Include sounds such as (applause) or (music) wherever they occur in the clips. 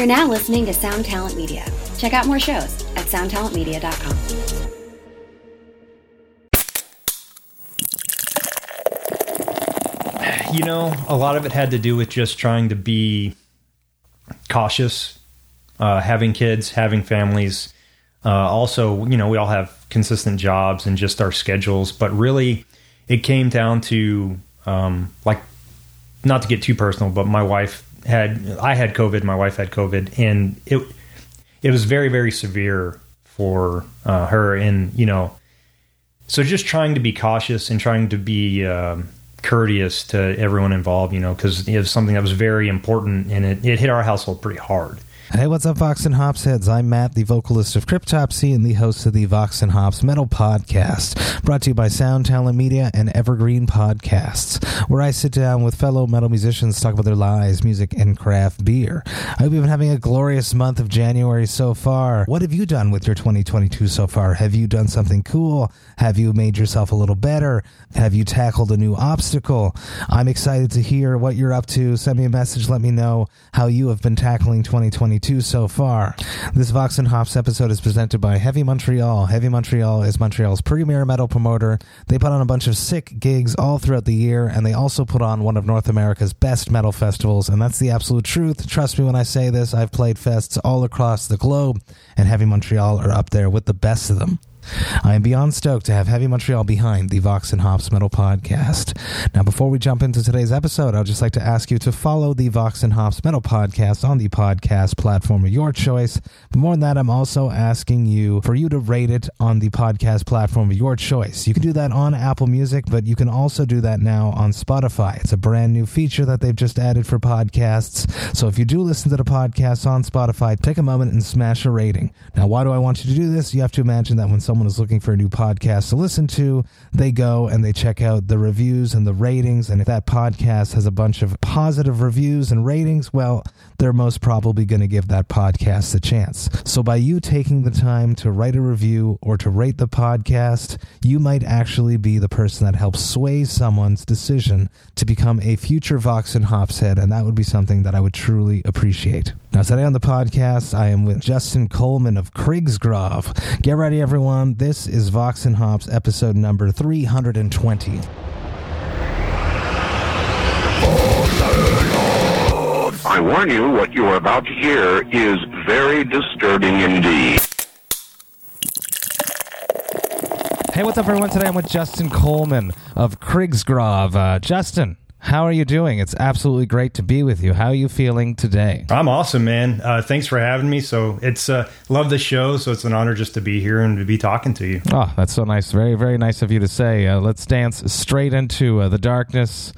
You're now listening to Sound Talent Media. Check out more shows at soundtalentmedia.com. You know, a lot of it had to do with just trying to be cautious, uh, having kids, having families. Uh, also, you know, we all have consistent jobs and just our schedules, but really it came down to um, like, not to get too personal, but my wife had, I had COVID, my wife had COVID, and it, it was very, very severe for uh, her. And, you know, so just trying to be cautious and trying to be, um, courteous to everyone involved, you know, because it was something that was very important and it, it hit our household pretty hard. Hey, what's up, Vox and Hops heads? I'm Matt, the vocalist of Cryptopsy and the host of the Vox and Hops Metal Podcast, brought to you by Sound Talent Media and Evergreen Podcasts, where I sit down with fellow metal musicians talk about their lives, music, and craft beer. I hope you've been having a glorious month of January so far. What have you done with your 2022 so far? Have you done something cool? Have you made yourself a little better? Have you tackled a new obstacle? I'm excited to hear what you're up to. Send me a message. Let me know how you have been tackling 2022 so far. This Vox and Hops episode is presented by Heavy Montreal. Heavy Montreal is Montreal's premier metal promoter. They put on a bunch of sick gigs all throughout the year, and they also put on one of North America's best metal festivals, and that's the absolute truth. Trust me when I say this. I've played fests all across the globe, and Heavy Montreal are up there with the best of them. I am beyond stoked to have Heavy Montreal behind the Vox and Hops Metal Podcast. Now, before we jump into today's episode, I'd just like to ask you to follow the Vox and Hops Metal Podcast on the podcast platform of your choice. But more than that, I'm also asking you for you to rate it on the podcast platform of your choice. You can do that on Apple Music, but you can also do that now on Spotify. It's a brand new feature that they've just added for podcasts. So if you do listen to the podcast on Spotify, take a moment and smash a rating. Now, why do I want you to do this? You have to imagine that when someone is looking for a new podcast to listen to, they go and they check out the reviews and the ratings. And if that podcast has a bunch of positive reviews and ratings, well, they're most probably going to give that podcast a chance. So by you taking the time to write a review or to rate the podcast, you might actually be the person that helps sway someone's decision to become a future Vox and Hops head. And that would be something that I would truly appreciate. Now, today on the podcast, I am with Justin Coleman of Kriegsgrave. Get ready, everyone. This is Vox and Hops episode number 320. I warn you, what you are about to hear is very disturbing indeed. Hey, what's up, everyone? Today I'm with Justin Coleman of Kriegsgrave. Uh, Justin, how are you doing? It's absolutely great to be with you. How are you feeling today? I'm awesome, man. Uh, thanks for having me. So it's uh, love the show. So it's an honor just to be here and to be talking to you. Oh, that's so nice. Very, very nice of you to say. Uh, let's dance straight into uh, the darkness.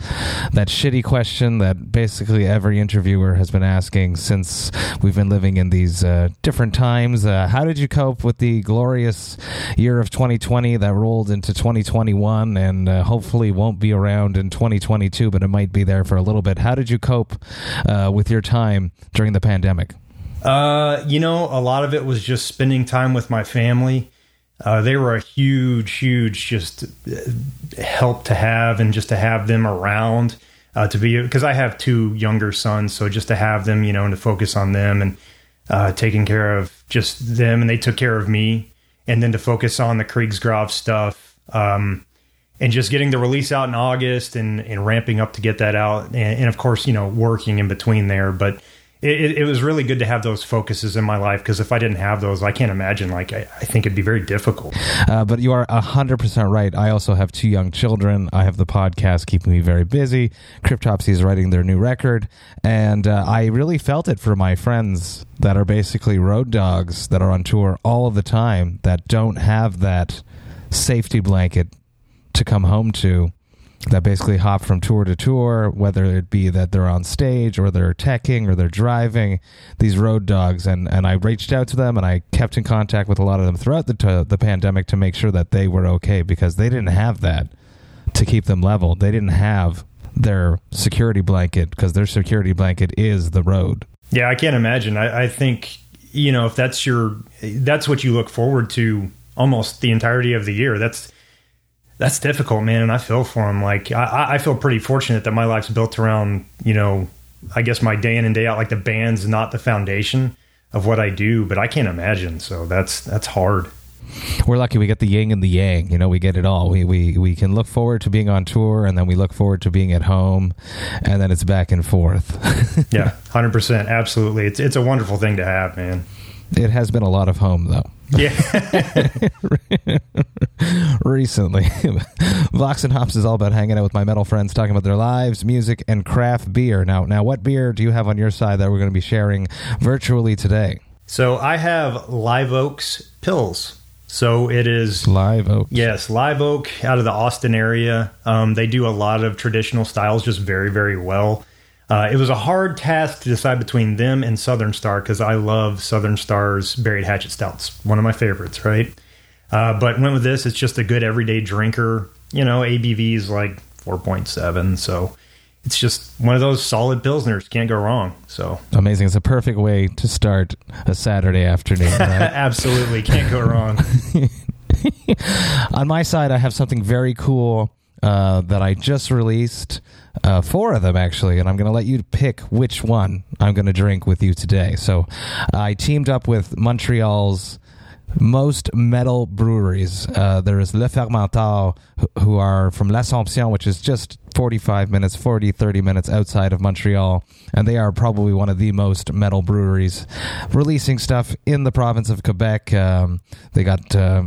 That shitty question that basically every interviewer has been asking since we've been living in these uh, different times. Uh, how did you cope with the glorious year of 2020 that rolled into 2021 and uh, hopefully won't be around in 2022, but it might be there for a little bit? How did you cope uh, with your time during the pandemic? Uh, you know, a lot of it was just spending time with my family. Uh, they were a huge, huge just uh, help to have and just to have them around uh, to be because I have two younger sons, so just to have them, you know, and to focus on them and uh, taking care of just them, and they took care of me, and then to focus on the Kriegsgrave stuff. Um, and just getting the release out in August and, and ramping up to get that out. And, and of course, you know, working in between there. But it, it was really good to have those focuses in my life because if I didn't have those, I can't imagine. Like, I, I think it'd be very difficult. Uh, but you are 100% right. I also have two young children. I have the podcast keeping me very busy. Cryptopsy is writing their new record. And uh, I really felt it for my friends that are basically road dogs that are on tour all of the time that don't have that safety blanket to come home to that basically hop from tour to tour, whether it be that they're on stage or they're teching or they're driving, these road dogs. And, and I reached out to them and I kept in contact with a lot of them throughout the, t- the pandemic to make sure that they were okay because they didn't have that to keep them level. They didn't have their security blanket because their security blanket is the road. Yeah, I can't imagine. I, I think, you know, if that's your, that's what you look forward to almost the entirety of the year. That's, that's difficult, man. And I feel for him. Like I, I feel pretty fortunate that my life's built around, you know, I guess my day in and day out, like the band's not the foundation of what I do, but I can't imagine. So that's that's hard. We're lucky we get the yin and the yang. You know, we get it all. We we we can look forward to being on tour, and then we look forward to being at home, and then it's back and forth. yeah, (laughs) hundred percent, absolutely. It's it's a wonderful thing to have, man. It has been a lot of home though. Yeah. (laughs) Recently, (laughs) Vox and Hops is all about hanging out with my metal friends, talking about their lives, music, and craft beer. Now, now, what beer do you have on your side that we're going to be sharing virtually today? So I have Live Oaks Pilz. So it is Live Oak. Yes, Live Oak out of the Austin area. Um, they do a lot of traditional styles just very, very well. Uh, it was a hard task to decide between them and Southern Star because I love Southern Star's Buried Hatchet Stouts, one of my favorites, right? Uh, but went with this. It's just a good everyday drinker. You know, ABV is like 4.7. So it's just one of those solid Pilsners. Can't go wrong. So Amazing. It's a perfect way to start a Saturday afternoon. (laughs) Right? absolutely can't go wrong. (laughs) On my side, I have something very cool uh, that I just released. Uh, four of them, actually, and I'm going to let you pick which one I'm going to drink with you today. So I teamed up with Montreal's most metal breweries. Uh, there is Le Fermentor, who- are from L'Assomption, which is just 45 minutes, 40, 30 minutes outside of Montreal. And they are probably one of the most metal breweries releasing stuff in the province of Quebec. Um, they got uh,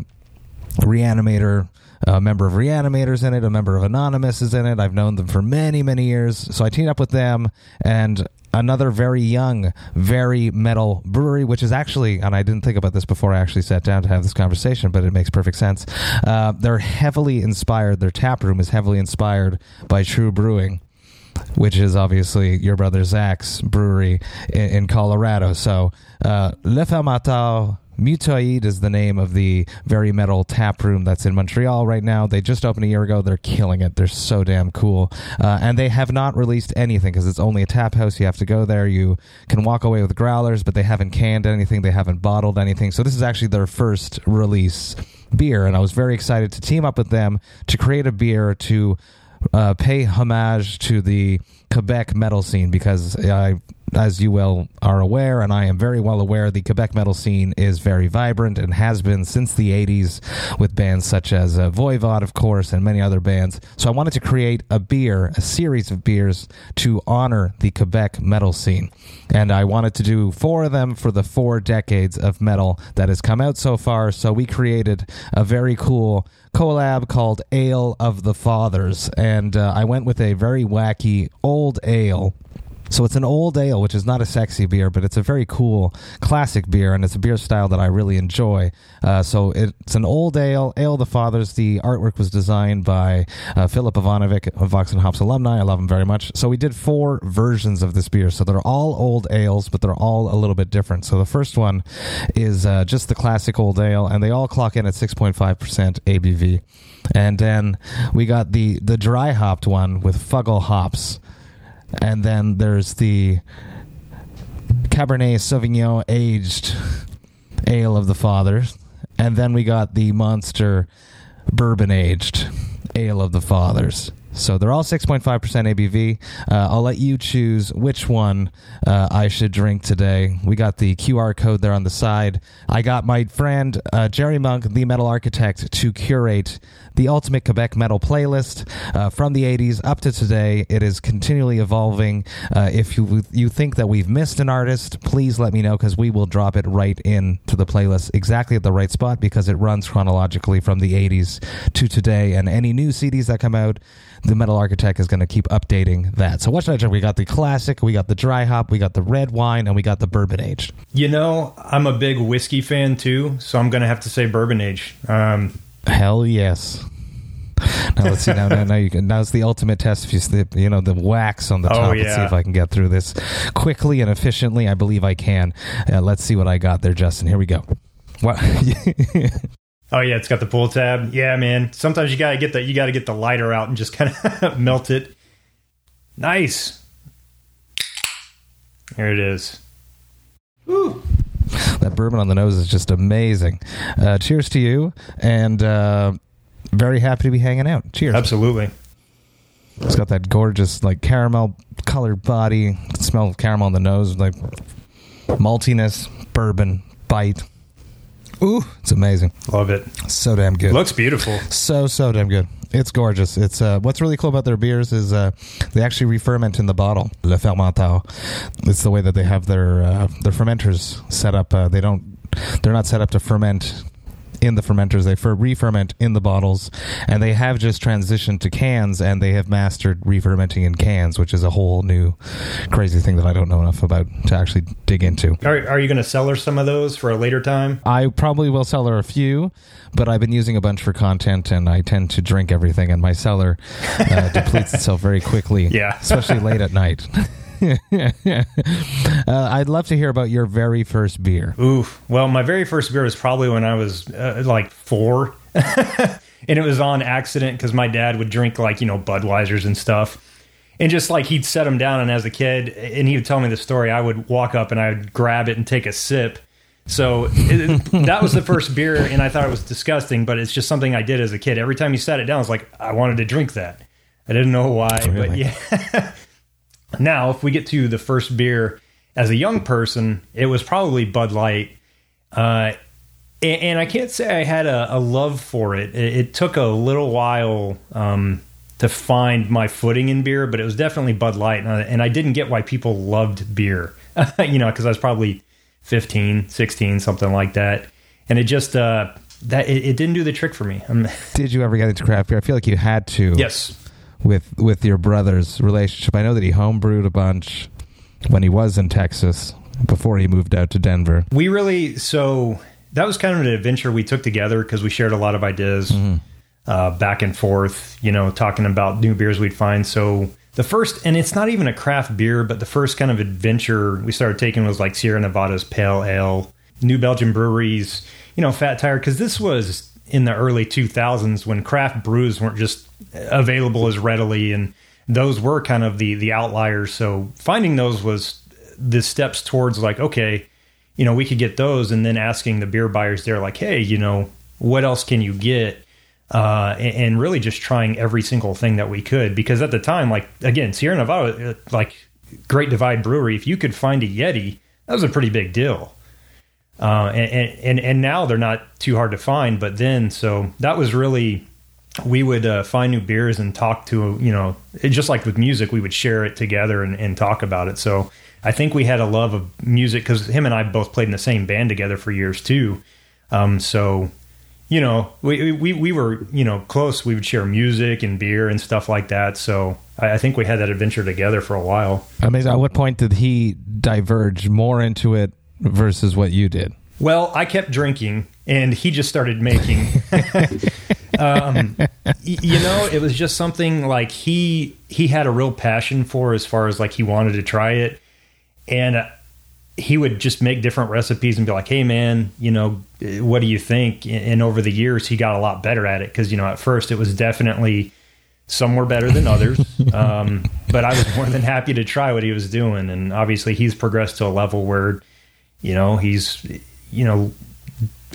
Reanimator. A member of Reanimators in it, a member of Anonymus is in it. I've known them for many, many years. So I teamed up with them and another very young, very metal brewery, which is actually, and I didn't think about this before I actually sat down to have this conversation, but it makes perfect sense. Uh, they're heavily inspired, their tap room is heavily inspired by TRVE Brewing which is obviously your brother Zach's brewery in, in Colorado. So, uh, Le Fermentor Mutoid is the name of the very metal tap room that's in Montreal right now. They just opened a year ago. They're killing it. They're so damn cool. Uh, and they have not released anything because it's only a tap house. You have to go there. You can walk away with growlers, but they haven't canned anything. They haven't bottled anything. So, this is actually their first release beer. And I was very excited to team up with them to create a beer to uh, pay homage to the Quebec metal scene because I, as you well are aware, and I am very well aware, the Quebec metal scene is very vibrant and has been since the 80s with bands such as uh, Voivod, of course, and many other bands. So I wanted to create a beer, a series of beers to honor the Quebec metal scene. And I wanted to do four of them for the four decades of metal that has come out so far. So we created a very cool collab called Ale of the Fathers, and uh, I went with a very wacky old ale. So it's an old ale, which is not a sexy beer, but it's a very cool classic beer, and it's a beer style that I really enjoy. Uh, so it's an old ale, Ale the Fathers. The artwork was designed by uh, Philip Ivanovic of Vox and Hops alumni. I love him very much. So we did four versions of this beer. So they're all old ales, but they're all a little bit different. So the first one is uh, just the classic old ale, and they all clock in at 6.5% ABV. And then we got the the dry hopped one with Fuggle hops, and then there's the Cabernet Sauvignon aged ale of the fathers, and then we got the Monster bourbon aged ale of the fathers. So they're all 6.5% ABV. Uh, I'll let you choose which one uh, I should drink today. We got the QR code there on the side. I got my friend uh, Jerry Monk, the metal architect, to curate the ultimate Quebec metal playlist uh, from the 80s up to today. It is continually evolving. Uh, if you you think that we've missed an artist, please let me know because we will drop it right in to the playlist exactly at the right spot because it runs chronologically from the 80s to today. And any new CDs that come out, the Metal Architect is going to keep updating that. So what should I drink? We got the classic, we got the dry hop, we got the red wine, and we got the bourbon aged. You know, I'm a big whiskey fan too, so I'm going to have to say bourbon age. Um, Hell yes. Now let's see. Now, now, now you can. Now it's the ultimate test. If you slip, you know, the wax on the Oh, top. Let's see if I can get through this quickly and efficiently. I believe I can. Uh, let's see what I got there, Justin. Here we go. What? (laughs) oh yeah, it's got the pull tab. Yeah, man. Sometimes you got to get the you got to get the lighter out and just kind of (laughs) melt it. Nice. There it is. that bourbon on the nose is just amazing. Uh, cheers to you, and uh, very happy to be hanging out. Cheers. Absolutely. It's got that gorgeous, like caramel colored body. Smell of caramel on the nose, like maltiness, bourbon, bite. Ooh, it's amazing. Love it. So damn good. Looks beautiful. so so damn good. It's gorgeous. It's uh, what's really cool about their beers is uh, they actually re-ferment in the bottle. Le fermenteur. It's the way that they have their uh, their fermenters set up. Uh, they don't. They're not set up to ferment in the fermenters. They fer- re-ferment in the bottles, and they have just transitioned to cans, and they have mastered re-fermenting in cans, which is a whole new crazy thing that I don't know enough about to actually dig into. Are, are you going to sell her some of those for a later time? I probably will sell her a few, but I've been using a bunch for content, and I tend to drink everything, and my cellar uh, (laughs) depletes itself very quickly. Yeah. especially late at night. (laughs) (laughs) uh, I'd love to hear about your very first beer. Oof. Well, my very first beer was probably when I was uh, like four. (laughs) and it was on accident because my dad would drink like, you know, Budweisers and stuff. And just like he'd set them down, and as a kid, and he would tell me the story, I would walk up and I would grab it and take a sip. So it, (laughs) that was the first beer, and I thought it was disgusting, but it's just something I did as a kid. Every time he sat it down, I was like, I wanted to drink that. I didn't know why, but Really? yeah. Now, if we get to the first beer as a young person, it was probably Bud Light. Uh, and, and I can't say I had a, a love for it. it. It took a little while um, to find my footing in beer, but it was definitely Bud Light. And I, and I didn't get why people loved beer, (laughs) you know, because I was probably 15, 16, something like that. And it just, uh, that it, it didn't do the trick for me. Did you ever get into craft beer? I feel like you had to. yes. With with your brother's relationship, I know that he homebrewed a bunch when he was in Texas before he moved out to Denver. We really so that was kind of an adventure we took together because we shared a lot of ideas uh, back and forth. You know, talking about new beers we'd find. So the first, and it's not even a craft beer, but the first kind of adventure we started taking was like Sierra Nevada's Pale Ale, New Belgium Breweries. You know, Fat Tire because this was in the early 2000s when craft brews weren't just available as readily and those were kind of the the outliers. So finding those was the steps towards like okay you know we could get those and then asking the beer buyers there like hey you know what else can you get? Uh, and, and really just trying every single thing that we could because at the time like again sierra nevada like great divide brewery. If you could find a yeti that was a pretty big deal uh, and, and and now they're not too hard to find. But then, so that was really we would uh, find new beers and talk to you know just like with music, we would share it together and, and talk about it. So I think we had a love of music because him and I both played in the same band together for years too. Um, so you know we, we we were you know close. We would share music and beer and stuff like that. So I, I think we had that adventure together for a while. Amazing. At what point did he diverge more into it versus what you did? Well, I kept drinking, and he just started making. (laughs) um, you know, it was just something like he he had a real passion for, as far as like he wanted to try it, and uh, he would just make different recipes and be like, "Hey, man, you know, what do you think?" And and over the years, he got a lot better at it because you know, at first it was definitely some were better than others, (laughs) um, but I was more than happy to try what he was doing, and obviously, he's progressed to a level where you know he's you know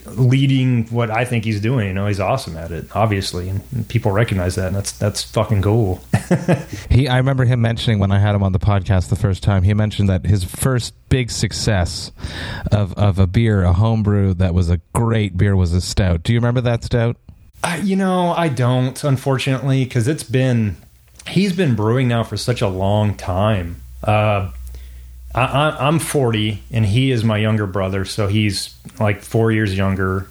leading what I think he's doing. You know, he's awesome at it, obviously, and people recognize that, and that's that's fucking cool. (laughs) He, I remember him mentioning when I had him on the podcast the first time. He mentioned that his first big success of of a beer, a homebrew that was a great beer, was a stout. Do you remember that stout? I, you know, I don't, unfortunately, because it's been he's been brewing now for such a long time. Uh, I, I, I'm 40, and he is my younger brother, so he's like four years younger.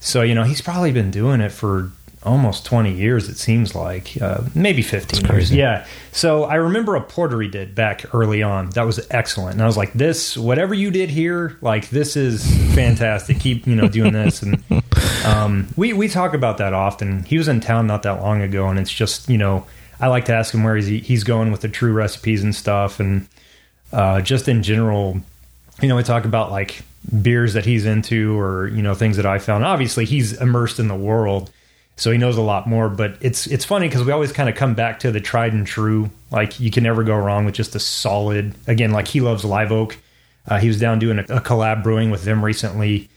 So you know, he's probably been doing it for almost 20 years. It seems like uh, maybe 15 years. Yeah. So I remember a porter he did back early on. That was excellent, and I was like, "This, whatever you did here, like this is fantastic. Keep you know doing this." And (laughs) um, we we talk about that often. He was in town not that long ago, and it's just you know I like to ask him where he's he's going with the true recipes and stuff, and uh, just in general, you know, we talk about like beers that he's into or you know things that I found. Obviously, he's immersed in the world, so he knows a lot more. But it's it's funny because we always kind of come back to the tried and true. Like you can never go wrong with just a solid. Again, like he loves Live Oak. Uh, he was down doing a, a collab brewing with them recently.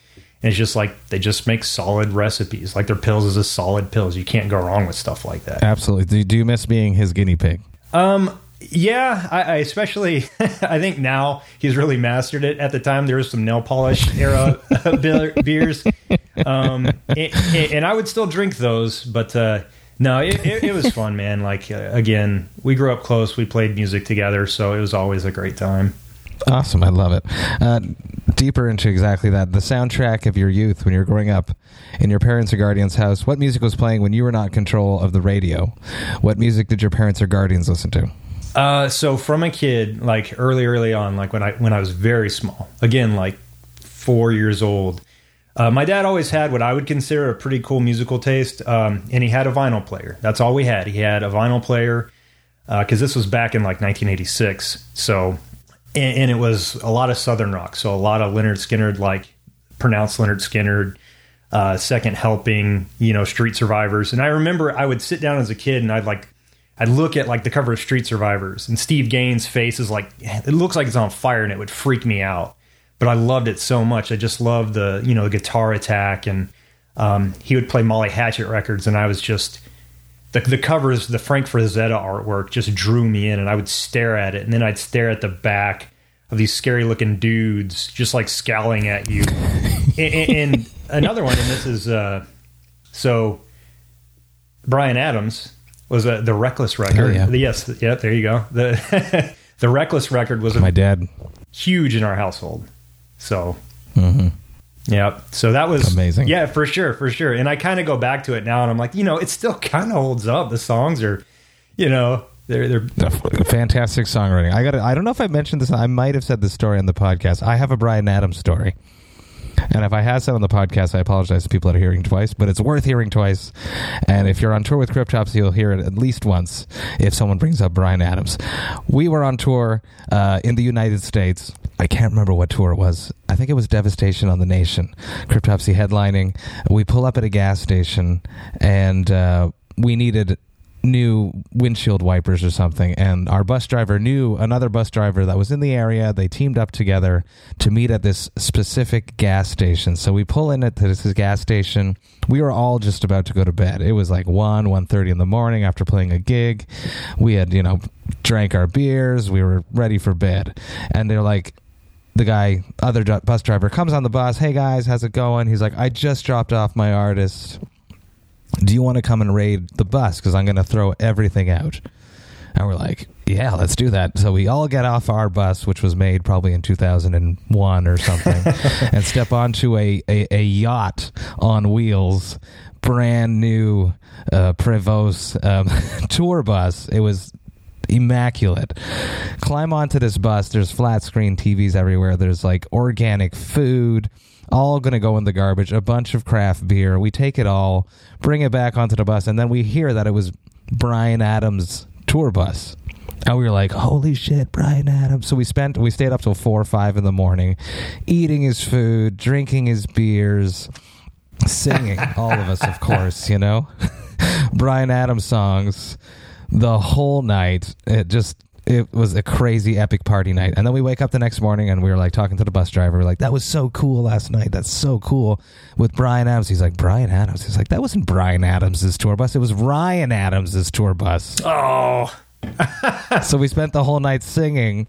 And it's just like they just make solid recipes. Like their pills is a solid pills. You can't go wrong with stuff like that. Absolutely. Do, do you miss being his guinea pig? Um, Yeah, I, I especially (laughs) I think now he's really mastered it. At the time, there was some nail polish era (laughs) beers, um, and, and, I would still drink those. But uh, no, it, it, it, was fun, man. Like uh, again, we grew up close. We played music together, so it was always a great time. Awesome, I love it. Uh, deeper into exactly that, the soundtrack of your youth when you were growing up in your parents' or guardians' house. What music was playing when you were not in control of the radio? What music did your parents or guardians listen to? Uh, so from a kid, like early, early on, like when I when I was very small, again, like four years old, uh, my dad always had what I would consider a pretty cool musical taste, um, and he had a vinyl player. That's all we had. He had a vinyl player because uh, this was back in like 1986. So, and, and, it was a lot of Southern rock. So a lot of Lynyrd Skynyrd, like pronounced Leonard Skynyrd, uh, Second Helping, you know, Street Survivors. And I remember I would sit down as a kid and I'd like I'd look at like the cover of Street Survivors, and Steve Gaines' face is like it looks like it's on fire, and it would freak me out. But I loved it so much. I just loved the you know the guitar attack, and um, he would play Molly Hatchet records, and I was just the the covers, the Frank Frazetta artwork just drew me in, and I would stare at it, and then I'd stare at the back of these scary looking dudes just like scowling at you. (laughs) and, and, another one, and this is uh, so Bryan Adams was uh, the Reckless record. Oh, yeah. Yes, yeah, there you go. The (laughs) the Reckless record was my dad huge in our household. So, mm-hmm. yeah, so that was amazing. Yeah, for sure, for sure. And I kind of go back to it now, and I'm like, you know, it still kind of holds up. The songs are, you know, they're they're fantastic songwriting. I got. I don't know if I mentioned this. I might have said this story on the podcast. I have a Bryan Adams story. And if I have said on the podcast, I apologize to people that are hearing twice, but it's worth hearing twice. And if you're on tour with Cryptopsy, you'll hear it at least once if someone brings up Bryan Adams. We were on tour uh, in the United States. I can't remember what tour it was. I think it was Devastation on the Nation. Cryptopsy headlining. We pull up at a gas station and uh, we needed new windshield wipers or something. And our bus driver knew another bus driver that was in the area. They teamed up together to meet at this specific gas station. So we pull in at this gas station. We were all just about to go to bed. It was like 1, 1.30 in the morning after playing a gig. We had, you know, drank our beers. We were ready for bed. And they're like, the guy, other bus driver, comes on the bus. Hey guys, how's it going? He's like, I just dropped off my artist do you want to come and raid the bus? Because I'm going to throw everything out. And we're like, yeah, let's do that. So we all get off our bus, which was made probably in 2001 or something, (laughs) and step onto a, a, a, yacht on wheels, brand new uh, Prevost um, (laughs) tour bus. It was immaculate. Climb onto this bus. There's flat screen TVs everywhere. There's like organic food all going to go in the garbage. A bunch of craft beer. We take it all, bring it back onto the bus, and then we hear that it was Bryan Adams' tour bus. And we were like, "Holy shit, Bryan Adams!" So we spent, we stayed up till four or five in the morning, eating his food, drinking his beers, singing. (laughs) all of us, of course, you know, (laughs) Bryan Adams songs the whole night. It just it was a crazy epic party night. And then we wake up the next morning and we were like talking to the bus driver. We are like, that was so cool last night. That's so cool with Bryan Adams. He's like, Bryan Adams. He's like, that wasn't Bryan Adams' tour bus. It was Ryan Adams' tour bus. Oh. (laughs) so we spent the whole night singing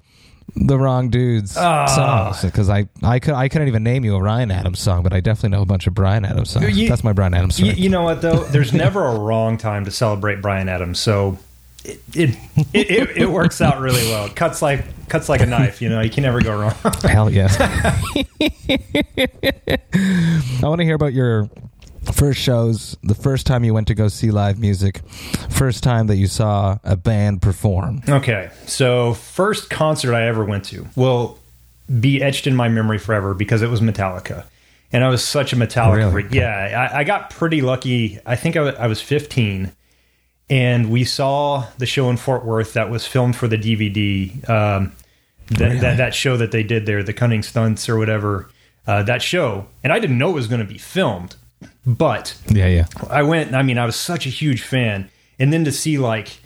the wrong dude's oh. songs because I I could I couldn't even name you a Ryan Adams song, but I definitely know a bunch of Bryan Adams songs. You, That's my Bryan Adams. You, you, know what though? There's (laughs) never a wrong time to celebrate Bryan Adams. So it it, it, it works out really well. It cuts like cuts like a knife. You know, you can never go wrong. (laughs) Hell yes. I want to hear about your first shows, the first time you went to go see live music, first time that you saw a band perform. Okay, so first concert I ever went to will be etched in my memory forever because it was Metallica. And I was such a Metallica really? freak. Yeah, I, I, got pretty lucky. I think I, w- I was 15 and we saw the show in Fort Worth that was filmed for the DVD. Um, that, really? that, that show that they did there, the Cunning Stunts or whatever. Uh, that show, and I didn't know it was going to be filmed, but yeah, yeah, I went. I mean, I was such a huge fan, and then to see like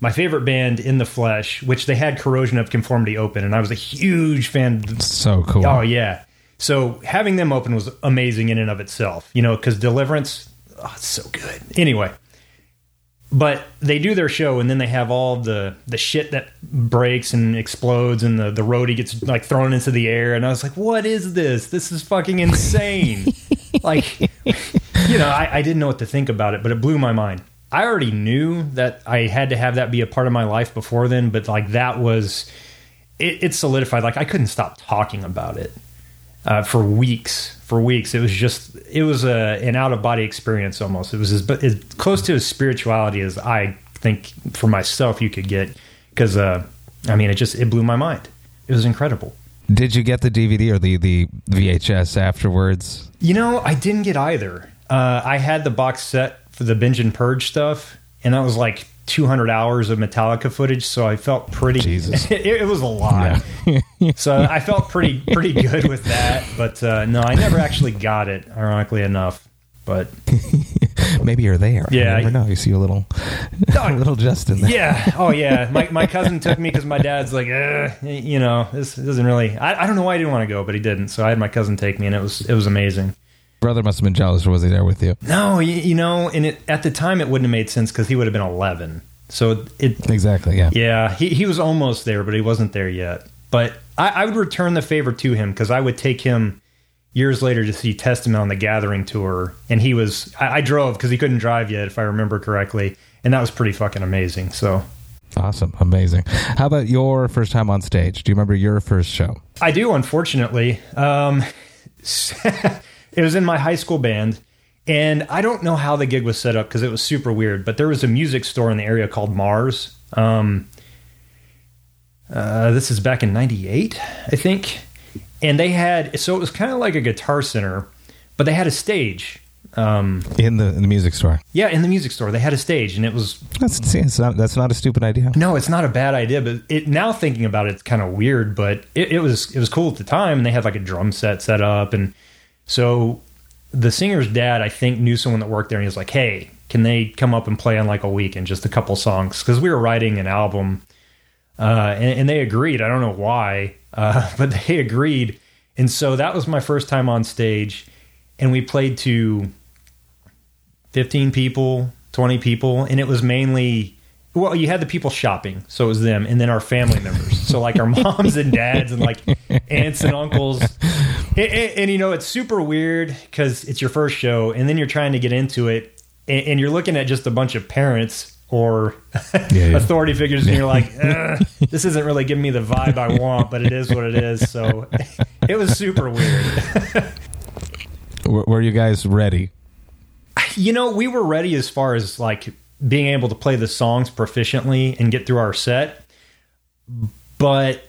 my favorite band in the flesh, which they had Corrosion of Conformity open, and I was a huge fan. So cool. Oh yeah. So having them open was amazing in and of itself, you know, because Deliverance, oh, it's so good. Anyway, but they do their show and then they have all the the shit that breaks and explodes and the the roadie gets like thrown into the air and I was like, what is this? This is fucking insane. (laughs) like, you know, I, I didn't know what to think about it, but it blew my mind. I already knew that I had to have that be a part of my life before then, but like that was it, it solidified. Like I couldn't stop talking about it uh, for weeks. For weeks, it was just it was a an out of body experience almost. It was as, as close to as spirituality as I think for myself you could get because uh, I mean it just it blew my mind. It was incredible. Did you get the DVD or the the VHS afterwards? You know, I didn't get either. Uh, I had the box set for the binge and purge stuff, and that was like 200 hours of Metallica footage, so I felt pretty. Jesus. (laughs) it, it was a lot. (laughs) so I felt pretty pretty good with that. But uh, no, I never actually got it. Ironically enough, but (laughs) Maybe you're there. Yeah. you never know. You see a little, a little Justin there. yeah, oh yeah. My my cousin took me because my dad's like, you know, this doesn't really. I, I don't know why he didn't want to go, but he didn't. So I had my cousin take me, and it was it was amazing. Brother must have been jealous, or was he there with you? No, you, you know, and it, at the time it wouldn't have made sense because he would have been 11. So it Exactly. Yeah. Yeah, he, he was almost there, but he wasn't there yet. But I, I would return the favor to him because I would take him years later to see Testament on the Gathering tour, and he was I, I drove because he couldn't drive yet, if I remember correctly, and that was pretty fucking amazing. So Awesome. Amazing. How about your first time on stage? Do you remember your first show? I do, unfortunately. Um, (laughs) it was in my high school band, and I don't know how the gig was set up because it was super weird. But there was a music store in the area called Mars. Um, uh, this is back in '98, I think, and they had so it was kind of like a guitar center, but they had a stage. Um, In the in the music store. yeah, in the music store, they had a stage, and it was That's see, not, that's not a stupid idea. no, it's not a bad idea, but it now thinking about it, it's kind of weird. But it, it was it was cool at the time, and they had like a drum set set up, and so the singer's dad, I think, knew someone that worked there, and he was like, "Hey, can they come up and play on like a weekend, just a couple songs?" Because we were writing an album, uh, and, and they agreed. I don't know why, uh, (laughs) but they agreed, and so that was my first time on stage, and we played to 15 people, 20 people, and it was mainly well, you had the people shopping, so it was them, and then our family members. So like our (laughs) moms and dads, and like aunts and uncles. And, and- and, you know, it's super weird because it's your first show, and then you're trying to get into it, and, and you're looking at just a bunch of parents or (laughs) yeah. authority figures, and you're like, this isn't really giving me the vibe I want, but it is what it is. So (laughs) it was super weird. (laughs) Were, were you guys ready? You know, we were ready as far as like being able to play the songs proficiently and get through our set, but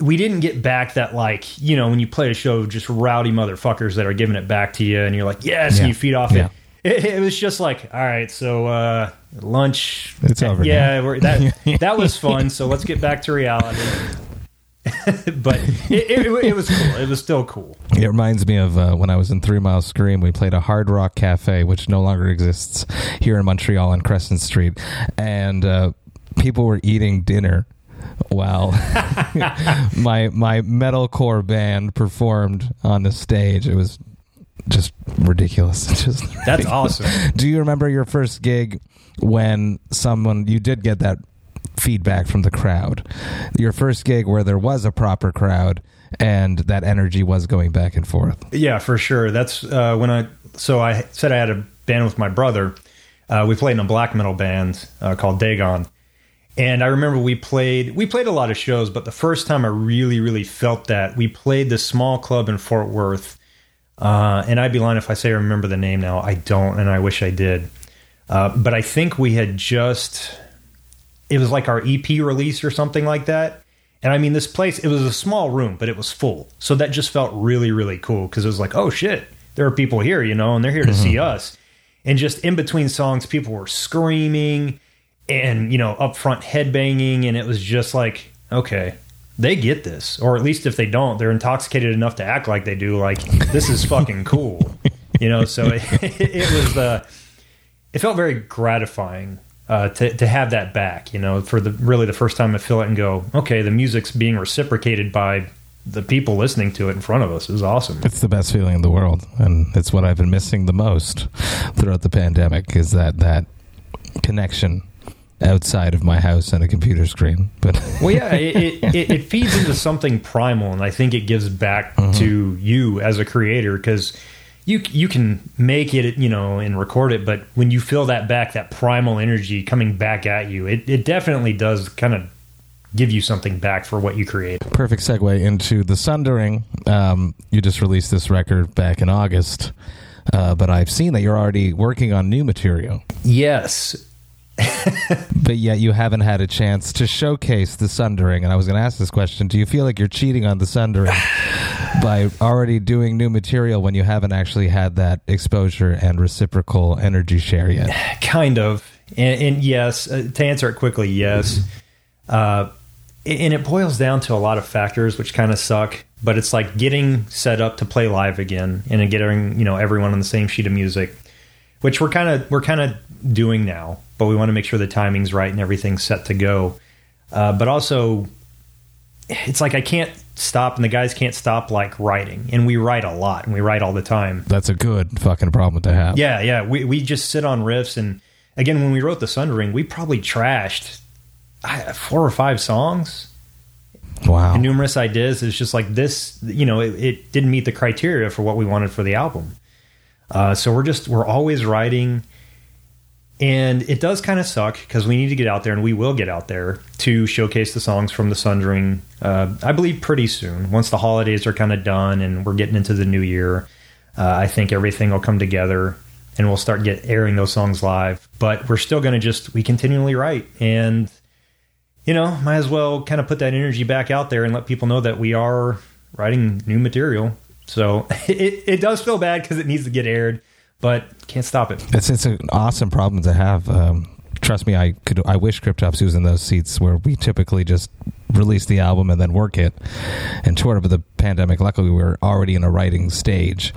we didn't get back that like you know when you play a show of just rowdy motherfuckers that are giving it back to you and you're like yes Yeah. and you feed off Yeah. it. it. It was just like all right, so uh, lunch. It's over Yeah, we're, that (laughs) that was fun. So let's get back to reality. (laughs) but it, it, it was cool. It was still cool. It reminds me of uh, when I was in Three Mile Scream. We played a Hard Rock Cafe, which no longer exists here in Montreal on Crescent Street, and uh, people were eating dinner while (laughs) my my metalcore band performed on the stage. It was just ridiculous. (laughs) Just That's awesome. Do you remember your first gig when someone you did get that feedback from the crowd? Your first gig where there was a proper crowd and that energy was going back and forth. Yeah, for sure. That's uh, when I. So I said I had a band with my brother. Uh, we played in a black metal band uh, called Dagon, and I remember we played. We played a lot of shows, but the first time I really, really felt that we played this small club in Fort Worth. Uh, and I'd be lying if I say I remember the name now. I don't, and I wish I did. Uh, but I think we had just. It was like our EP release or something like that. And I mean, this place, it was a small room, but it was full. So that just felt really, really cool because it was like, oh shit, there are people here, you know, and they're here to see us. And just in between songs, people were screaming and, you know, upfront headbanging. And it was just like, okay, they get this. Or at least if they don't, they're intoxicated enough to act like they do. Like, this is fucking cool, you know? So it, (laughs) it was, uh, it felt very gratifying uh, to to have that back. You know, for the really the first time I feel it and go, okay, the music's being reciprocated by the people listening to it in front of us. is awesome. It's the best feeling in the world, and it's what I've been missing the most throughout the pandemic. Is that that connection outside of my house and a computer screen. But (laughs) well, yeah, it, it, it, feeds into something primal, and I think it gives back mm-hmm. to you as a creator because you you can make it, you know, and record it, but when you feel that back, that primal energy coming back at you, it, it definitely does kind of give you something back for what you create. Perfect segue into the Sundering. Um, you just released this record back in August. Uh, but I've seen that you're already working on new material. Yes. (laughs) but yet you haven't had a chance to showcase the Sundering. And I was going to ask this question Do you feel like you're cheating on the Sundering (sighs) by already doing new material when you haven't actually had that exposure and reciprocal energy share yet? (sighs) Kind of. And, and yes, uh, to answer it quickly, yes. Uh, and it boils down to a lot of factors which kind of suck but it's like getting set up to play live again and getting you know everyone on the same sheet of music which we're kind of we're kind of doing now but we want to make sure the timing's right and everything's set to go uh, but also it's like i can't stop and the guys can't stop like writing and we write a lot and we write all the time that's a good fucking problem to have yeah yeah we, we just sit on riffs and again when we wrote the sundering we probably trashed four or five songs. Wow. And numerous ideas. It's just like this, you know, it, it didn't meet the criteria for what we wanted for the album. Uh, so we're just, we're always writing. And it does kind of suck because we need to get out there and we will get out there to showcase the songs from the Sundering, uh, I believe, pretty soon. Once the holidays are kind of done and we're getting into the new year, uh, I think everything will come together and we'll start get airing those songs live. But we're still going to just, we continually write. And you know, might as well kind of put that energy back out there and let people know that we are writing new material. So (laughs) it, it does feel bad because it needs to get aired, but can't stop it. It's it's an awesome problem to have. Um, trust me, I could. I wish Cryptopsy was in those seats where we typically just release the album and then work it and tour. But the pandemic, luckily, we were already in a writing stage.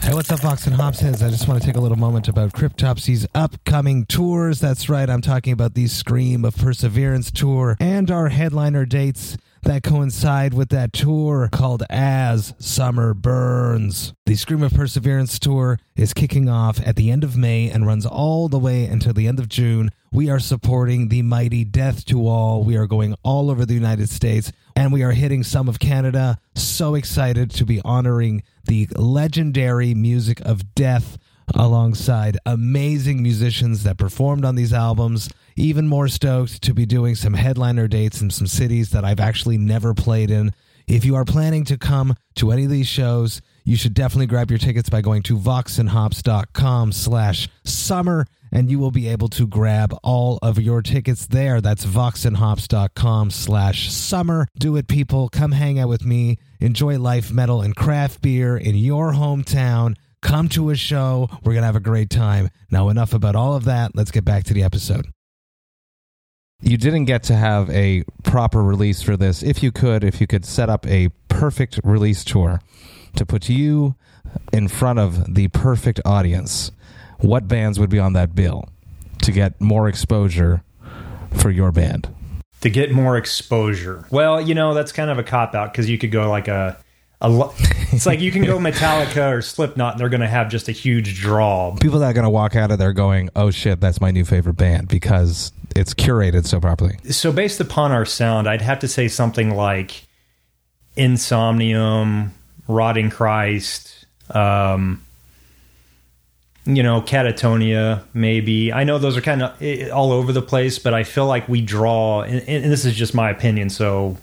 Hey, what's up, Vox and Hops? I just want to take a little moment about Cryptopsy's upcoming tours. That's right, I'm talking about the Scream of Perseverance tour and our headliner dates that coincide with that tour called As Summer Burns. The Scream of Perseverance tour is kicking off at the end of May and runs all the way until the end of June. We are supporting the mighty Death to All. We are going all over the United States and we are hitting some of Canada. So excited to be honoring the legendary music of death alongside amazing musicians that performed on these albums. Even more stoked to be doing some headliner dates in some cities that I've actually never played in. If you are planning to come to any of these shows, you should definitely grab your tickets by going to voxandhops.com slash summer and you will be able to grab all of your tickets there. That's voxandhops.com slash summer. Do it, people. Come hang out with me. Enjoy life, metal, and craft beer in your hometown. Come to a show. We're going to have a great time. Now, enough about all of that. Let's get back to the episode. You didn't get to have a proper release for this. If you could, if you could set up a perfect release tour to put you in front of the perfect audience, what bands would be on that bill to get more exposure for your band? To get more exposure. Well, you know, that's kind of a cop out because you could go like a a it's like you can go Metallica or Slipknot, and they're going to have just a huge draw. People that are going to walk out of there going, "Oh shit, that's my new favorite band," because it's curated so properly. So, based upon our sound, I'd have to say something like Insomnium, Rotting Christ, um, you know, Katatonia, maybe. I know those are kind of all over the place, but I feel like we draw, and, and this is just my opinion, so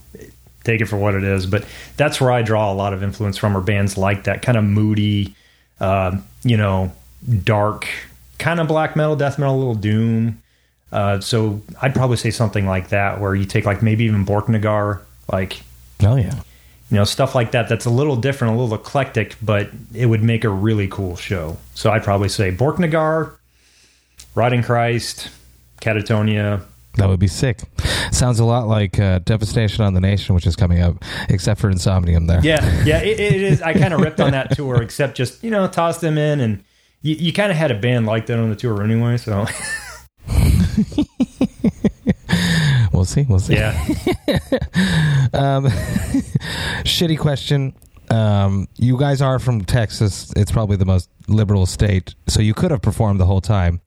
take it for what it is. But that's where I draw a lot of influence from, are bands like that, kind of moody, uh, you know, dark, kind of black metal, death metal, a little doom. Uh, so I'd probably say something like that, where you take like maybe even Borknagar, like oh yeah, you know stuff like that. That's a little different, a little eclectic, but it would make a really cool show. So I'd probably say Borknagar, Rotting Christ, Katatonia that would be sick. Sounds a lot like uh, Devastation on the Nation, which is coming up, except for Insomnium there. Yeah, (laughs) yeah, it, it is. I kind of ripped on that tour, except just, you know, tossed them in. And you, you kind of had a band like that on the tour anyway, so. (laughs) we'll see. We'll see. Yeah. (laughs) um, (laughs) shitty question. Um, you guys are from Texas. It's probably the most liberal state, so you could have performed the whole time.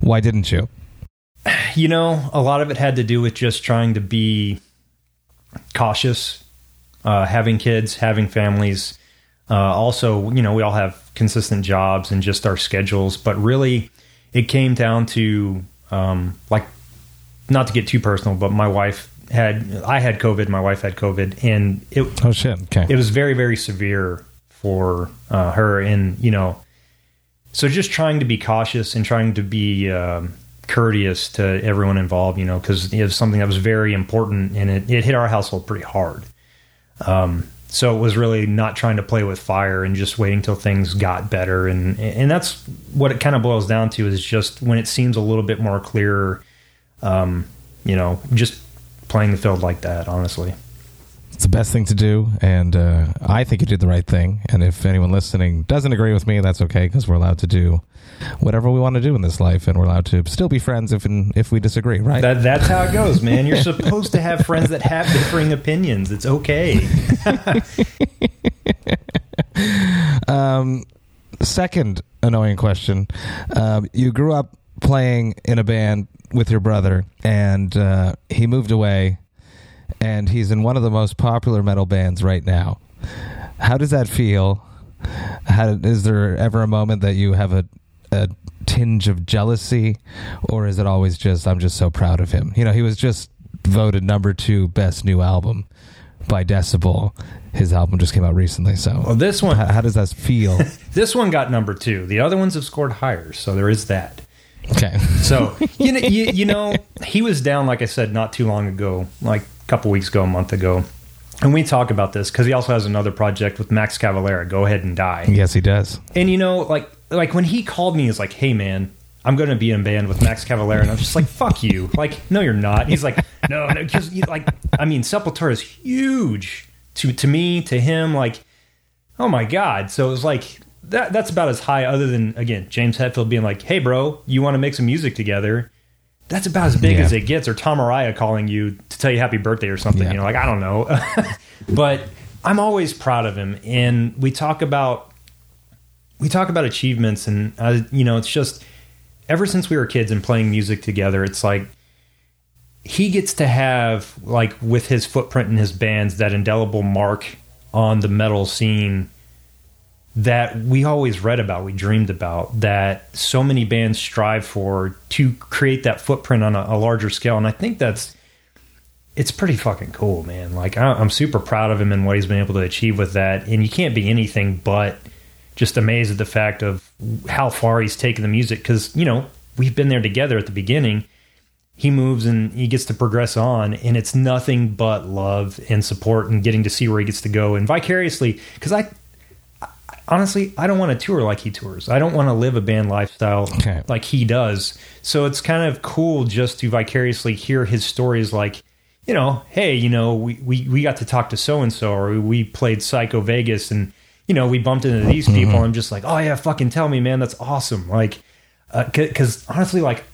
Why didn't you? (sighs) You know, a lot of it had to do with just trying to be cautious, uh, having kids, having families. Uh, also, you know, we all have consistent jobs and just our schedules, but really it came down to um, like, not to get too personal, but my wife had, I had COVID, my wife had COVID, and it, Oh shit. Okay. it was very very severe for uh, her and you know so just trying to be cautious and trying to be um, courteous to everyone involved you know because it was something that was very important and it, it hit our household pretty hard um, so it was really not trying to play with fire and just waiting till things got better and and that's what it kind of boils down to is just when it seems a little bit more clear um, you know just playing the field like that honestly It's the best thing to do, and uh, I think you did the right thing. And if anyone listening doesn't agree with me, that's okay because we're allowed to do whatever we want to do in this life, and we're allowed to still be friends if if we disagree, right? That that's how it goes, man. You're supposed to have friends that have differing opinions. It's okay. (laughs) um, second annoying question: um, You grew up playing in a band with your brother, and uh, he moved away, and he's in one of the most popular metal bands right now. How does that feel? How, is there ever a moment that you have a, a tinge of jealousy, or is it always just I'm just so proud of him? You know, he was just voted number two best new album by Decibel. His album just came out recently, so Well, this one, how, how does that feel? (laughs) this one got number two. The other ones have scored higher, so there is that. Okay. (laughs) So you know, you, you know, (laughs) he was down, like I said, not too long ago, like a couple weeks ago, a month ago, and we talk about this because he also has another project with Max Cavalera. Go ahead and die. Yes, he does. And you know, like like when he called me, he's like, "Hey, man." I'm going to be in band with Max Cavalera, and I'm just like, "Fuck you!" Like, no, you're not. He's like, (laughs) "No, no," because like, I mean, Sepultura is huge to to me, to him. Like, oh my god! So it was like that. That's about as high, other than again James Hetfield being like, "Hey, bro, you want to make some music together?" That's about as big Yeah. as it gets. Or Tom Araya calling you to tell you happy birthday or something. Yeah. You know, like I don't know, (laughs) but I'm always proud of him. And we talk about we talk about achievements, and uh, you know, it's just ever since we were kids and playing music together, it's like he gets to have like with his footprint in his bands that indelible mark on the metal scene that we always read about, we dreamed about, that so many bands strive for to create that footprint on a, a larger scale. And I think that's it's pretty fucking cool, man. Like I, I'm super proud of him and what he's been able to achieve with that. And you can't be anything but just amazed at the fact of how far he's taken the music because you know we've been there together at the beginning. He moves and he gets to progress on, and it's nothing but love and support and getting to see where he gets to go and vicariously. Because I- honestly, I don't want to tour like he tours. I don't want to live a band lifestyle Okay. like he does. So it's kind of cool just to vicariously hear his stories like, you know, hey, you know, we, we, we got to talk to so and so, or we played Psycho Vegas and, you know, we bumped into these mm-hmm. people. I'm just like, oh, yeah, fucking tell me, man, that's awesome. Like, uh, because honestly, like,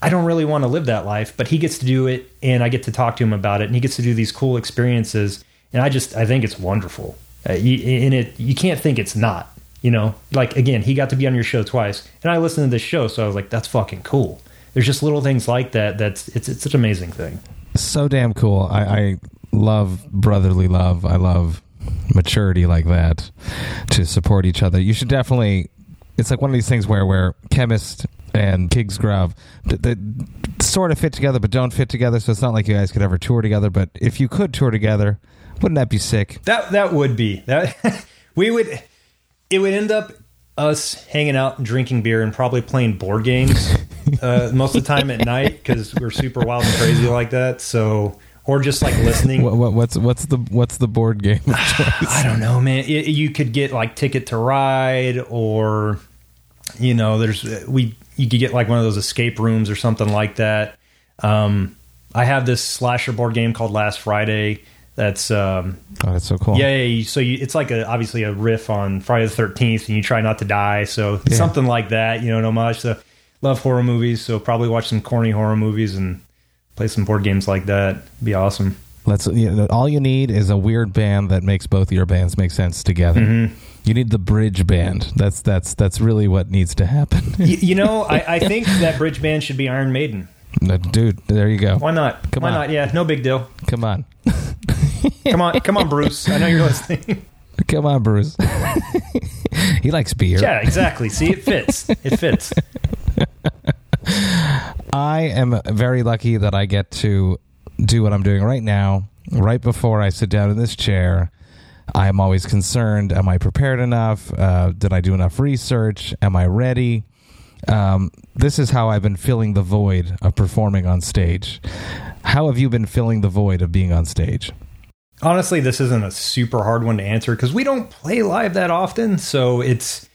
I don't really want to live that life, but he gets to do it and I get to talk to him about it and he gets to do these cool experiences. And I just, I think it's wonderful. Uh, you, and it, you can't think it's not, you know, like again, he got to be on your show twice and I listened to this show. So I was like, that's fucking cool. There's just little things like that. That's, it's, it's an amazing thing. So damn cool. I, I love brotherly love. I love maturity like that to support each other. You should definitely. It's like one of these things where where Khemmis and Kriegsgrave they sort of fit together, but don't fit together. So it's not like you guys could ever tour together. But if you could tour together, wouldn't that be sick? That, that would be that (laughs) we would, it would end up us hanging out and drinking beer and probably playing board games (laughs) uh, most of the time at night because we're super wild and crazy like that. So, or just like listening. What, what, what's what's the what's the board game? (sighs) I don't know, man. It, you could get like Ticket to Ride, or you know, there's we you could get like one of those escape rooms or something like that. Um, I have this slasher board game called Last Friday. That's um, oh, that's so cool. yeah, yeah. you- So you, it's like a obviously a riff on Friday the Thirteenth, and you try not to die. So Yeah. something like that, you know, no much. So love horror movies, so probably watch some corny horror movies and play some board games like that. Be awesome. Let's. You know, all you need is a weird band that makes both your bands make sense together. Mm-hmm. You need the bridge band. That's that's that's really what needs to happen. Y- you (laughs) know, I, I think that bridge band should be Iron Maiden. Dude, there you go. Why not? Come Why on. not? Yeah, no big deal. Come on, Come on, come on, Bruce. I know you're listening. (laughs) come on, Bruce. (laughs) he likes beer. yeah, exactly. See, it fits. It fits. I am very lucky that I get to do what I'm doing right now, right before I sit down in this chair. I am always concerned Am I prepared enough? Uh, did I do enough research? Am I ready? Um, this is how I've been filling the void of performing on stage. How have you been filling the void of being on stage? Honestly, this isn't a super hard one to answer because we don't play live that often. So it's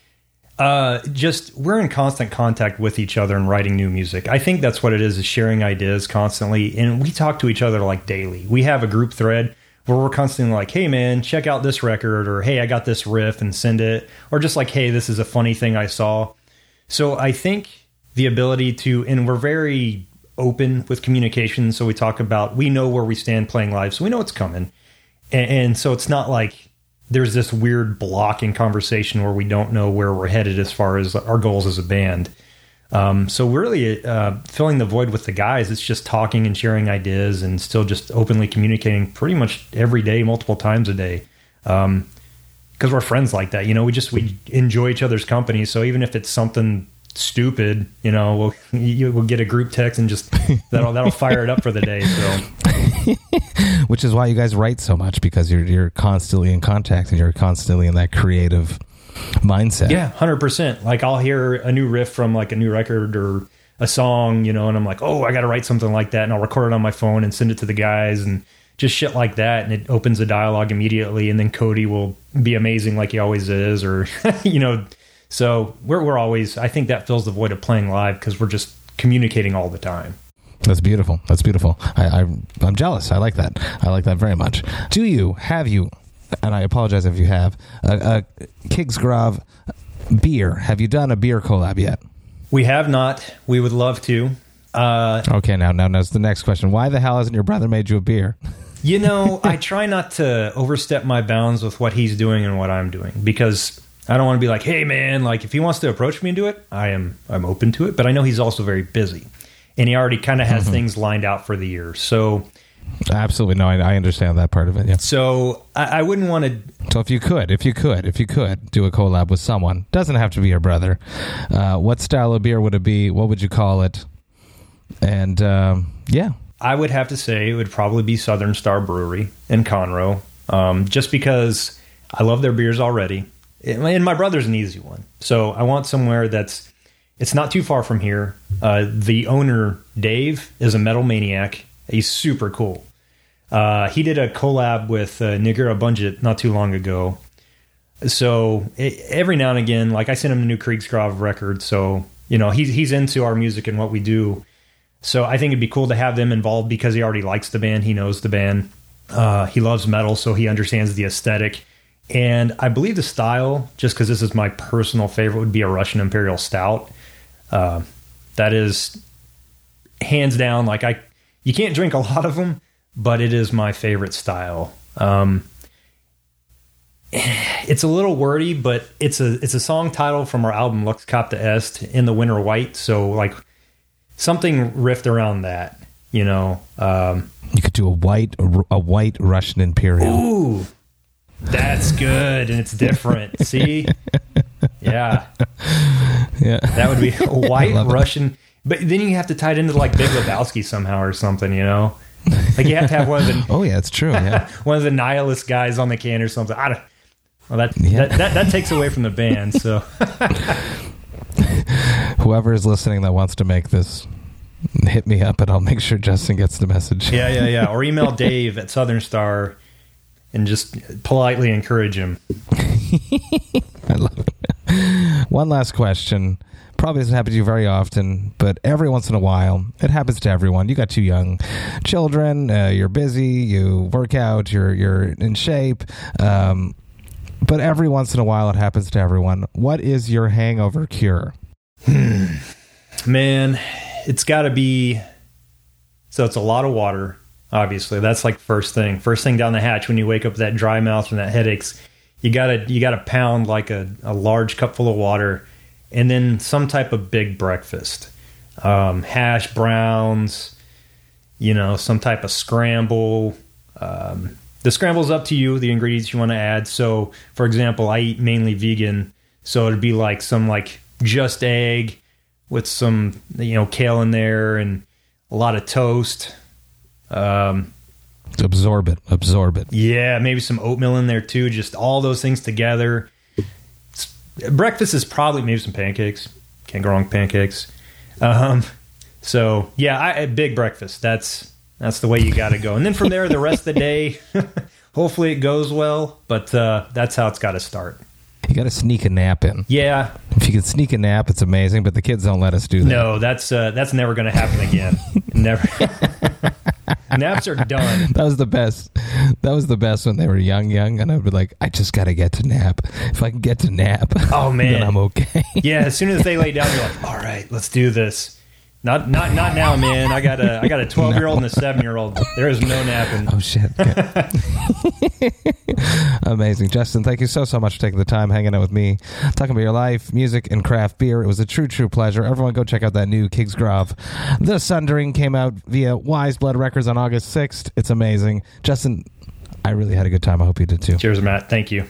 uh, just we're in constant contact with each other and writing new music. I think that's what it is: is sharing ideas constantly, and we talk to each other like daily. We have a group thread where we're constantly like, "Hey, man, check out this record," or "Hey, I got this riff," and send it, or just like, "Hey, this is a funny thing I saw." So I think the ability to, and we're very open with communication. So we talk about, we know where we stand playing live, so we know it's coming. And, and so it's not like there's this weird block in conversation where we don't know where we're headed as far as our goals as a band. Um, so really uh, filling the void with the guys. It's just talking and sharing ideas and still just openly communicating pretty much every day, multiple times a day. Um, because we're friends like that. You know, we just we enjoy each other's company. So even if it's something stupid, you know, we'll you, (laughs) we'll get a group text and just that'll that'll fire it up for the day. So (laughs) (laughs) Which is why you guys write so much because you're you're constantly in contact and you're constantly in that creative mindset. yeah, hundred percent. Like I'll hear a new riff from like a new record or a song, you know, and I'm like, oh, I got to write something like that, and I'll record it on my phone and send it to the guys and just shit like that, and it opens a dialogue immediately, and then Cody will be amazing like he always is, or (laughs) you know. So we're we're always. I think that fills the void of playing live because we're just communicating all the time. That's beautiful. That's beautiful. I, I I'm jealous. I like that. I like that very much. Do you have you? And I apologize if you have a, a Kriegsgrave beer. Have you done a beer collab yet? We have not. We would love to. Uh, Okay, now now that's the next question. Why the hell hasn't your brother made you a beer? You know, (laughs) I try not to overstep my bounds with what he's doing and what I'm doing because I don't want to be like, "Hey man, like if he wants to approach me and do it, I am I'm open to it." But I know he's also very busy. And he already kind of has things lined out for the year. So Absolutely no. I, I understand that part of it. Yeah. so I, I wouldn't want to So if you could, if you could, if you could do a collab with someone, doesn't have to be your brother. Uh, what style of beer would it be? What would you call it? And um, yeah, I would have to say it would probably be Southern Star Brewery in Conroe, um, just because I love their beers already. And my brother's an easy one, so I want somewhere that's it's not too far from here. Uh, the owner Dave is a metal maniac. He's super cool. Uh, he did a collab with uh, Negură Bunget not too long ago. So it, every now and again, like I sent him a new Kriegsgrave record, so you know he's he's into our music and what we do. So I think it'd be cool to have them involved because he already likes the band. He knows the band. Uh, he loves metal, so he understands the aesthetic. And I believe the style, just because this is my personal favorite, would be a Russian Imperial Stout. Uh, that is hands down. Like I, you can't drink a lot of them, but it is my favorite style. Um, it's a little wordy, but it's a it's a song title from our album Lux Capta Est in the Winter White. So like something riffed around that, you know. Um, you could do a white a white Russian Imperial. ooh, that's good and it's different. See, (laughs) (laughs) yeah, Yeah. that would be (laughs) a white love it. Russian. But then you have to tie it into like Big Lebowski somehow or something, you know. Like you have to have one of the (laughs) Oh yeah, it's true. Yeah. one of the nihilist guys on the can or something. I don't. Well, that, Yeah. that that that takes away from the band. So Whoever is listening that wants to make this, hit me up and I'll make sure Justin gets the message. yeah, yeah, yeah. Or email Dave at Southern Star and just politely encourage him. I love it. One last question. Probably doesn't happen to you very often, but every once in a while, it happens to everyone. You got two young children. Uh, you're busy. You work out. You're you're in shape. Um, but every once in a while, it happens to everyone. What is your hangover cure? Man, it's got to be. So it's a lot of water. Obviously, that's like first thing. First thing down the hatch when you wake up with that dry mouth and that headaches. You gotta you gotta pound like a, a large cup full of water, and then some type of big breakfast, um, hash browns, you know, some type of scramble. Um, the scramble's up to you, the ingredients you want to add. So, for example, I eat mainly vegan, so it'd be like some like just egg with some you know kale in there and a lot of toast. Um, absorb it, absorb it. yeah, maybe some oatmeal in there too. Just all those things together. It's- breakfast is probably maybe some pancakes. Can't go wrong with pancakes. Um, so yeah, I, a big breakfast. That's that's the way you got to go. And then from there, the rest of the day, (laughs) hopefully it goes well. But uh, that's how it's got to start. You got to sneak a nap in. Yeah, If you can sneak a nap, it's amazing. But the kids don't let us do that. no, that's uh, that's never going to happen again. (laughs) never. (laughs) Naps are done. (laughs) That was the best. That was the best when they were young, young, and I'd be like, I just got to get to nap. If I can get to nap, Oh, (laughs) man. then I'm okay. Yeah, as soon as they lay down, you're like, (laughs) all right, let's do this. Not not not now, (laughs) man. I got a I got a twelve year old and a seven year old. There is no napping. Oh shit! (laughs) Amazing, Justin. Thank you so so much for taking the time hanging out with me, talking about your life, music, and craft beer. It was a true true pleasure. Everyone, go check out that new Kriegsgrave. The Sundering came out via Wise Blood Records on August sixth. It's amazing, Justin. I really had a good time. I hope you did too. Cheers, Matt. Thank you.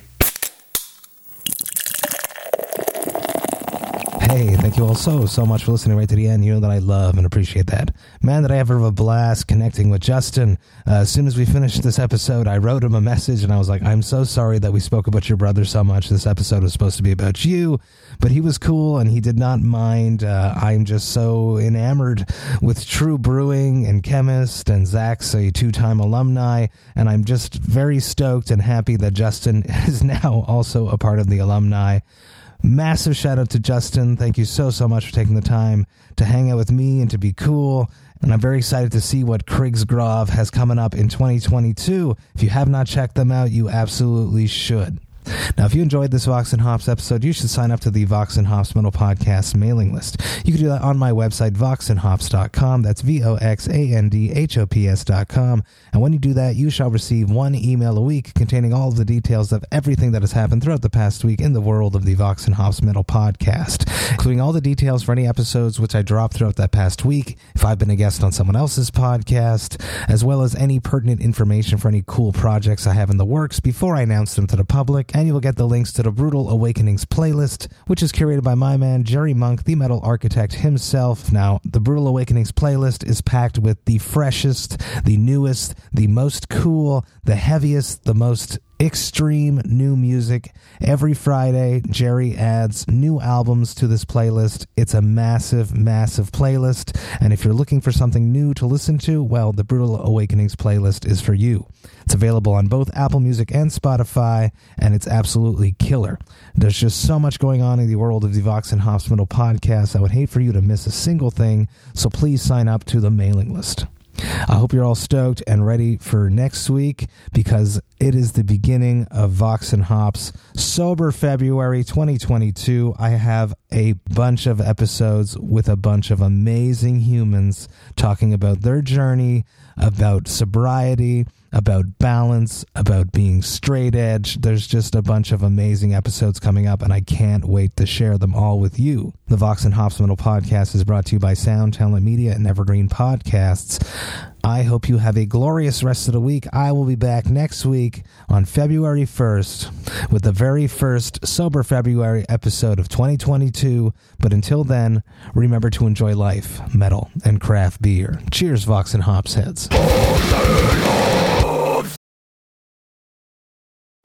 Hey, thank you all so, so much for listening right to the end. You know that I love and appreciate that. Man, did I ever have a blast connecting with Justin. Uh, as soon as we finished this episode, I wrote him a message and I was like, I'm so sorry that we spoke about your brother so much. This episode was supposed to be about you, but he was cool and he did not mind. Uh, I'm just so enamored with TRVE Brewing and Khemmis, and Zach's a two time alumni. And I'm just very stoked and happy that Justin (laughs) is now also a part of the alumni. Massive shout out to Justin. Thank you so, so much for taking the time to hang out with me and to be cool. And I'm very excited to see what Kriegsgrave has coming up in 2022. If you have not checked them out, you absolutely should. Now, if you enjoyed this Vox and Hops episode, you should sign up to the Vox and Hops Metal Podcast mailing list. You can do that on my website, voxandhops.com. That's V O X A N D H O P S.com. And when you do that, you shall receive one email a week containing all of the details of everything that has happened throughout the past week in the world of the Vox and Hops Metal Podcast, including all the details for any episodes which I dropped throughout that past week, if I've been a guest on someone else's podcast, as well as any pertinent information for any cool projects I have in the works before I announce them to the public. And you will get the links to the Brutal Awakenings playlist, which is curated by my man Jerry Monk, the metal architect himself. Now, the Brutal Awakenings playlist is packed with the freshest, the newest, the most cool, the heaviest, the most extreme new music. Every Friday, Jerry adds new albums to this playlist. It's a massive, massive playlist. And if you're looking for something new to listen to, well, the Brutal Awakenings playlist is for you. It's available on both Apple Music and Spotify, and it's absolutely killer. There's just so much going on in the world of the Vox and Hops podcast. I would hate for you to miss a single thing, so please sign up to the mailing list. I hope you're all stoked and ready for next week because it is the beginning of Vox and Hops Sober February 2022. I have a bunch of episodes with a bunch of amazing humans talking about their journey, about sobriety, about balance, about being straight edge. There's just a bunch of amazing episodes coming up, and I can't wait to share them all with you. The Vox and Hops Metal podcast is brought to you by Sound Talent Media and Evergreen Podcasts. I hope you have a glorious rest of the week. I will be back next week on February 1st with the very first Sober February episode of 2022. But until then, remember to enjoy life, metal, and craft beer. Cheers, Vox and Hops heads.